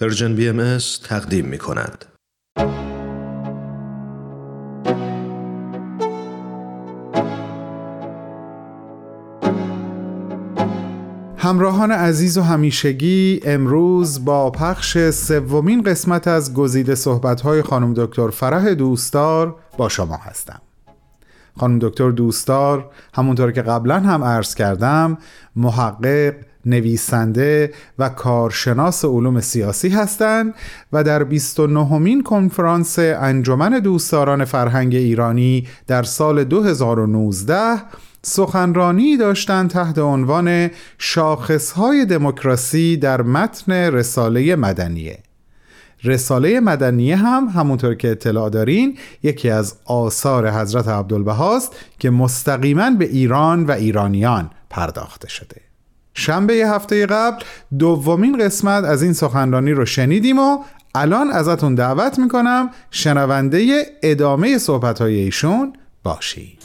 Persian BM تقدیم می کند. همراهان عزیز و همیشگی امروز با پخش سومین قسمت از گزیده صحبت‌های خانم دکتر فرح دوستدار با شما هستم. خانم دکتر دوستدار همونطور که قبلا هم عرض کردم محقق نویسنده و کارشناس علوم سیاسی هستند و در 29 مین کنفرانس انجمن دوستداران فرهنگ ایرانی در سال 2019 سخنرانی داشتند تحت عنوان شاخصهای دموکراسی در متن رساله مدنیه. رساله مدنیه هم همونطور که اطلاع دارین یکی از آثار حضرت عبدالبهاست که مستقیما به ایران و ایرانیان پرداخته شده. شنبه هفته قبل دومین قسمت از این سخنرانی رو شنیدیم و الان ازتون دعوت می‌کنم شنونده ادامه صحبت های ایشون باشید.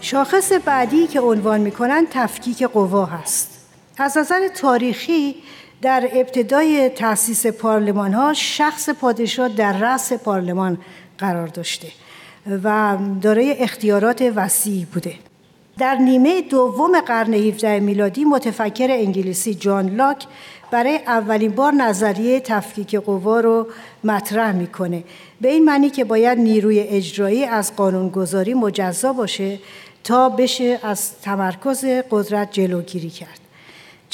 شاخص بعدی که عنوان می‌کنن تفکیک قوا هست. از نظر تاریخی در ابتدای تأسیس پارلمان ها شخص پادشاه در رأس پارلمان قرار داشته و دارای اختیارات وسیعی بوده. در نیمه دوم قرن 17 میلادی متفکر انگلیسی جان لاک برای اولین بار نظریه تفکیک قوا رو مطرح می‌کنه. به این معنی که باید نیروی اجرایی از قانونگذاری مجزا باشه تا بشه از تمرکز قدرت جلوگیری کرد.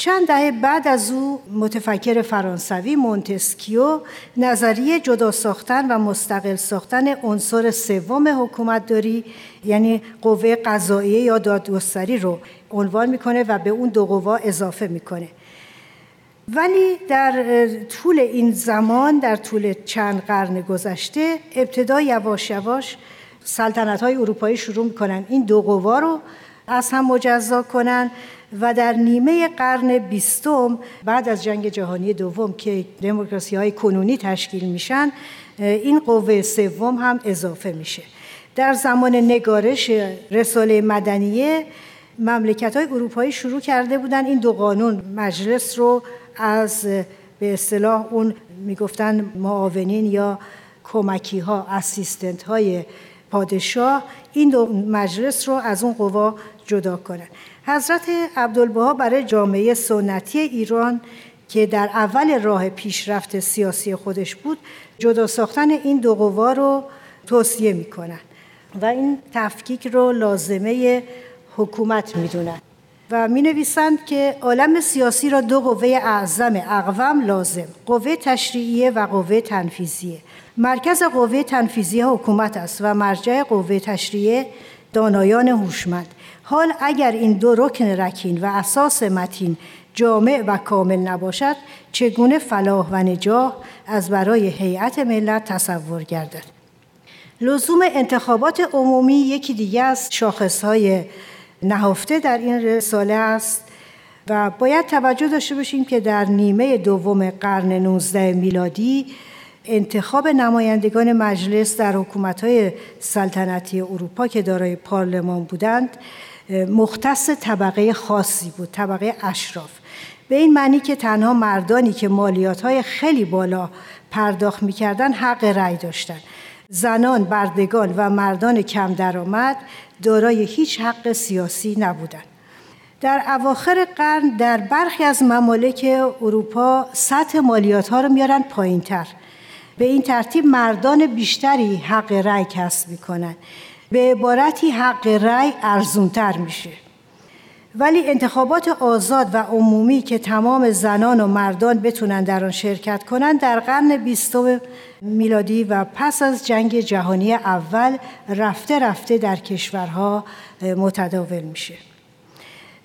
چند دهه بعد از او متفکر فرانسوی مونتسکیو نظریه جدا ساختن و مستقل ساختن عنصر سوم حکومت داری یعنی قوه قضاییه یا دادگستری رو عنوان می‌کنه و به اون دو قوا اضافه می‌کنه. ولی در طول این زمان در طول چند قرن گذشته ابتدا یواش یواش سلطنت های اروپایی شروع می‌کنن این دو قوا رو از هم مجزا کنن و در نیمه قرن بیستم بعد از جنگ جهانی دوم که دموکراسی های کنونی تشکیل میشن این قوه سوم هم اضافه میشه. در زمان نگارش رساله مدنیه مملکت های اروپایی شروع کرده بودن این دو قانون مجلس رو از به اصطلاح اون می‌گفتن معاونین یا کمکی ها های پادشاه این دو مجلس رو از اون قوا جدا کنن حضرت عبدالبها برای جامعه سنتی ایران که در اول راه پیشرفت سیاسی خودش بود جدا ساختن این دو قوا رو توصیه می‌کنن و این تفکیک رو لازمه حکومت می‌دونن. و می نویسند که عالم سیاسی را دو قوه اعظم اقوام لازم قوه تشریعیه و قوه تنفیزیه مرکز قوه تنفیزیه حکومت است و مرجع قوه تشریعیه دانایان هوشمند. حال اگر این دو رکن رکین و اساس متین جامع و کامل نباشد چگونه فلاح و نجاح از برای هیئت ملت تصور گردد؟ لزوم انتخابات عمومی یکی دیگه از شاخصهای نهفته در این رساله است و باید توجه داشته باشیم که در نیمه دوم قرن 19 میلادی انتخاب نمایندگان مجلس در حکومت‌های سلطنتی اروپا که دارای پارلمان بودند مختص طبقه خاصی بود طبقه اشراف. به این معنی که تنها مردانی که مالیات خیلی بالا پرداخت می‌کردن حق رأی داشتند زنان بردگان و مردان کم درآمد دارای هیچ حق سیاسی نبودند در اواخر قرن در برخی از ممالک اروپا سطح مالیات ها رو میارن پایین تر به این ترتیب مردان بیشتری حق رأی کسب می‌کنن. به عبارتی حق رأی ارزونتر میشه. ولی انتخابات آزاد و عمومی که تمام زنان و مردان بتونن در آن شرکت کنند در قرن بیستم میلادی و پس از جنگ جهانی اول رفته رفته در کشورها متداول میشه.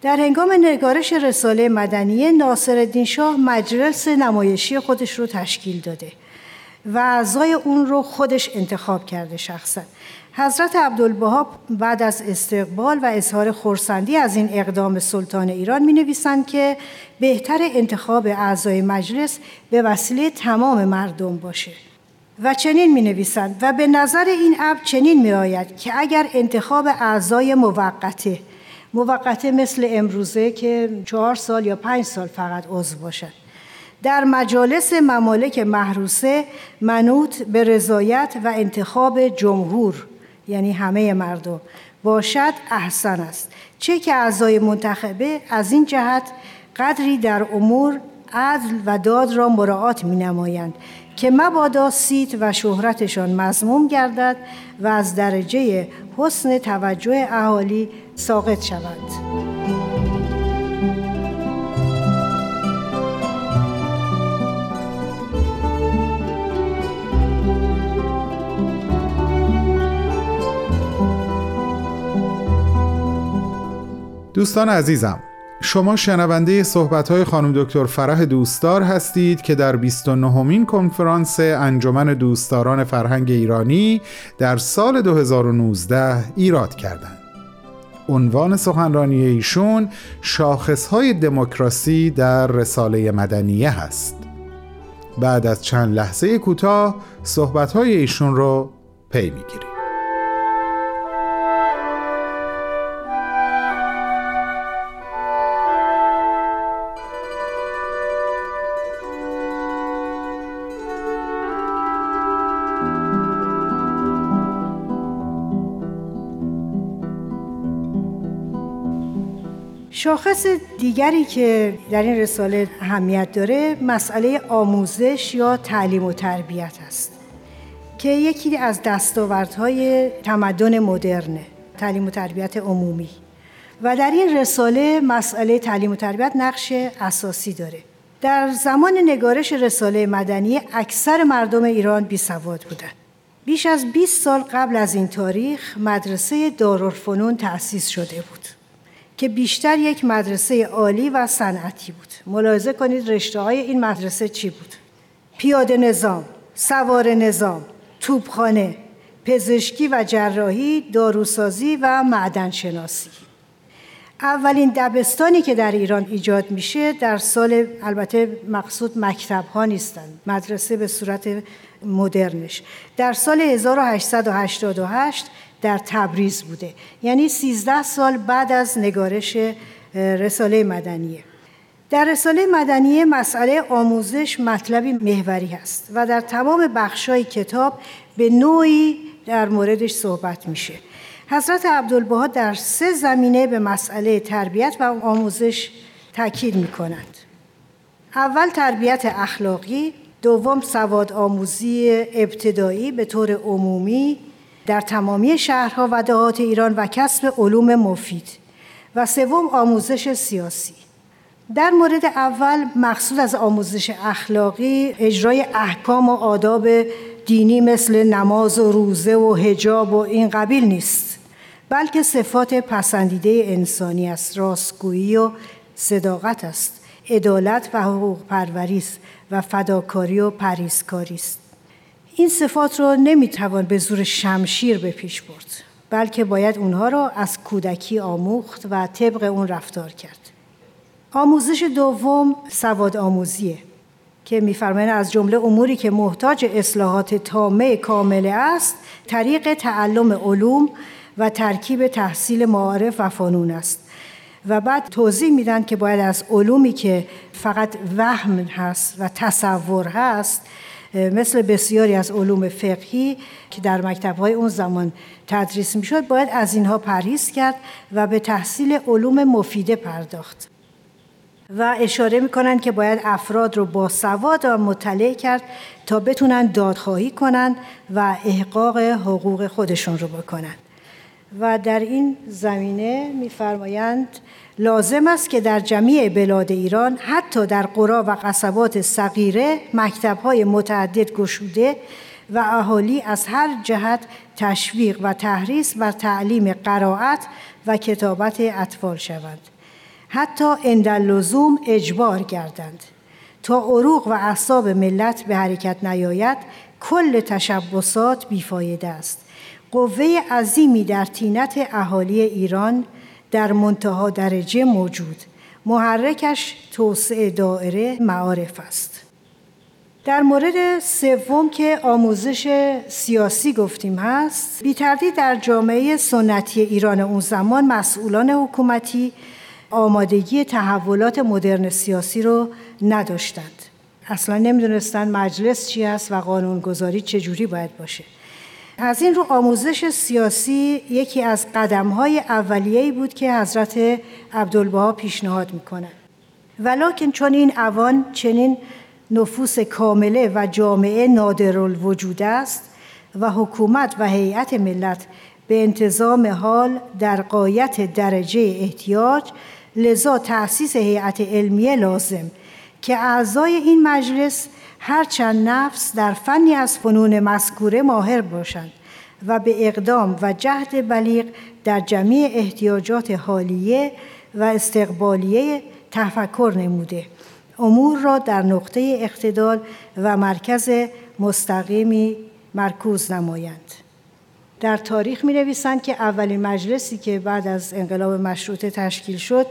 در هنگام نگارش رساله مدنیه ناصر شاه مجلس نمایشی خودش رو تشکیل داده. و اعضای اون رو خودش انتخاب کرده شخصا. حضرت عبدالبها بعد از استقبال و اظهار خورسندی از این اقدام سلطان ایران می نویسند که بهتر انتخاب اعضای مجلس به وسیله تمام مردم باشه. و چنین می نویسند و به نظر این اب چنین می آید که اگر انتخاب اعضای موقته موقته مثل امروزه که چهار سال یا پنج سال فقط عضو باشد در مجالس ممالک محروسه منوط به رضایت و انتخاب جمهور یعنی همه مردم باشد احسن است چه که اعضای منتخبه از این جهت قدری در امور عدل و داد را مراعات می نمایند که مبادا سیت و شهرتشان مضموم گردد و از درجه حسن توجه اهالی ساقط شود. دوستان عزیزم شما شنونده صحبت های خانم دکتر فرح دوستدار هستید که در 29 مین کنفرانس انجمن دوستداران فرهنگ ایرانی در سال 2019 ایراد کردند. عنوان سخنرانی ایشون شاخص های دموکراسی در رساله مدنیه هست. بعد از چند لحظه کوتاه صحبت های ایشون رو پی می‌گیریم. شاخص دیگری که در این رساله اهمیت داره مسئله آموزش یا تعلیم و تربیت است که یکی از دستاوردهای تمدن مدرنه تعلیم و تربیت عمومی. و در این رساله مسئله تعلیم و تربیت نقش اساسی داره. در زمان نگارش رساله مدنی اکثر مردم ایران بی سواد بودند بیش از 20 سال قبل از این تاریخ مدرسه دارالفنون تأسیس شده بود. که بیشتر یک مدرسه عالی و صنعتی بود. ملاحظه کنید رشته های این مدرسه چی بود. پیاده نظام سوار نظام توپخانه پزشکی و جراحی داروسازی و معدن شناسی اولین دبستانی که در ایران ایجاد میشه در سال البته مقصود مکتب ها نیستند مدرسه به صورت مدرنش. در سال 1888 در تبریز بوده. یعنی 13 سال بعد از نگارش رساله مدنیه. در رساله مدنیه مسئله آموزش مطلبی محوری هست و در تمام بخشای کتاب به نوعی در موردش صحبت میشه. حضرت عبدالبها در سه زمینه به مسئله تربیت و آموزش تاکید می‌کنند. اول تربیت اخلاقی دوم سواد آموزی ابتدایی به طور عمومی در تمامی شهرها و دهات ایران و کسب علوم مفید و سوم آموزش سیاسی. در مورد اول مقصود از آموزش اخلاقی اجرای احکام و آداب دینی مثل نماز و روزه و هجاب و این قبیل نیست بلکه صفات پسندیده انسانی است. راستگویی و صداقت است. عدالت و حقوق پروریست و فداکاری و پریزکاری است. این صفات رو نمی‌توان به زور شمشیر به پیش برد بلکه باید اونها را از کودکی آموخت و طبق اون رفتار کرد. آموزش دوم سواد آموزیه که میفرمایند از جمله اموری که محتاج اصلاحات تامه کامله است طریق تعلم علوم و ترکیب تحصیل معارف و فنون است. و بعد توضیح میدن که باید از علومی که فقط وهم هست و تصور هست مثل بسیاری از علوم فقهی که در مکتبهای اون زمان تدریس می‌شد باید از اینها پرهیز کرد و به تحصیل علوم مفیده پرداخت. و اشاره می‌کنند که باید افراد رو با سواد و مطلع کرد تا بتونن دادخواهی کنند و احقاق حقوق خودشون رو بکنند و در این زمینه میفرمایند لازم است که در جمیع بلاد ایران حتی در قرا و قصبات صغیره مکتب‌های متعدد گشوده و اهالی از هر جهت تشویق و تحریص بر تعلیم قرائت و کتابت اطفال شوند. حتی اندلزوم اجبار گردند. تا عروق و اعصاب ملت به حرکت نیاید کل تشبسات بیفایده است. قوه عظیمی در تینت اهالی ایران در منتها درجه موجود. محرکش توسعه دائره معارف است. در مورد سوم که آموزش سیاسی گفتیم هست بی در جامعه سنتی ایران اون زمان مسئولان حکومتی آمادگی تحولات مدرن سیاسی رو نداشتند. اصلا نمی‌دونستند مجلس چی است و قانونگذاری چجوری باید باشه. این رو آموزش سیاسی یکی از قدمهای اولیه‌ای بود که حضرت عبدالبها پیشنهاد می‌کنند ولیکن چون این اوان چنین نفوس کامله و جامعه نادر الوجود است و حکومت و هیئت ملت به انتظام حال در قایت درجه احتیاج لذا تأسیس هیئت علمیه لازم که اعضای این مجلس هرچند نفس در فنی از فنون مذکوره ماهر باشند و به اقدام و جهد بلیغ در جمعی احتیاجات حالیه و استقبالیه تفکر نموده. امور را در نقطه اقتدال و مرکز مستقیمی مرکوز نمایند. در تاریخ می نویسند که اولین مجلسی که بعد از انقلاب مشروطه تشکیل شد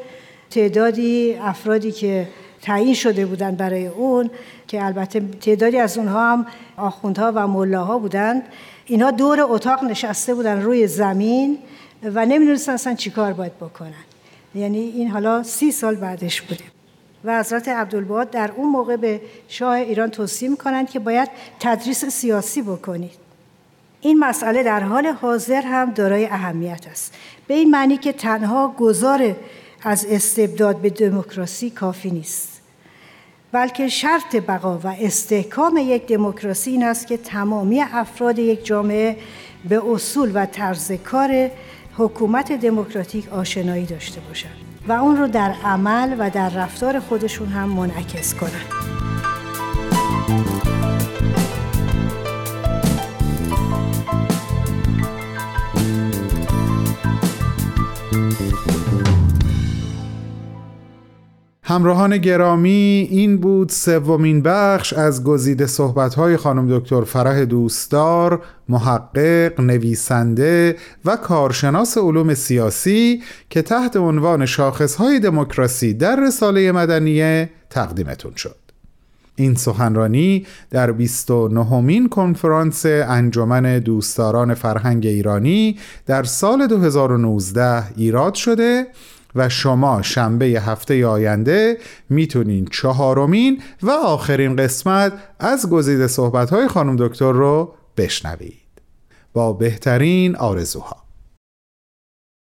تعدادی افرادی که تعیین شده بودند برای اون که البته تعدادی از اونها هم آخوندها و ملاها بودند. اینها دور اتاق نشسته بودن روی زمین و نمی‌دونستن اصلا چیکار باید بکنن. یعنی این حالا سی سال بعدش بوده. و حضرت عبدالباد در اون موقع به شاه ایران توصیه می‌کنند که باید تدریس سیاسی بکنید. این مسئله در حال حاضر هم دارای اهمیت است. به این معنی که تنها گذار از استبداد به دموکراسی کافی نیست بلکه شرط بقا و استحکام یک دموکراسی این است که تمامی افراد یک جامعه به اصول و طرز کار حکومت دموکراتیک آشنایی داشته باشند و اون رو در عمل و در رفتار خودشون هم منعکس کنند. همراهان گرامی این بود سومین بخش از گزیده صحبت‌های خانم دکتر فرح دوستدار محقق، نویسنده و کارشناس علوم سیاسی که تحت عنوان شاخصهای دموکراسی در رساله مدنیه تقدیمتون شد. این سخنرانی در 29 مین کنفرانس انجمن دوستداران فرهنگ ایرانی در سال 2019 ایراد شده و شما شنبه هفته آینده می‌تونین چهارمین و آخرین قسمت از گزیده صحبت های خانم دکتر رو بشنوید. با بهترین آرزوها.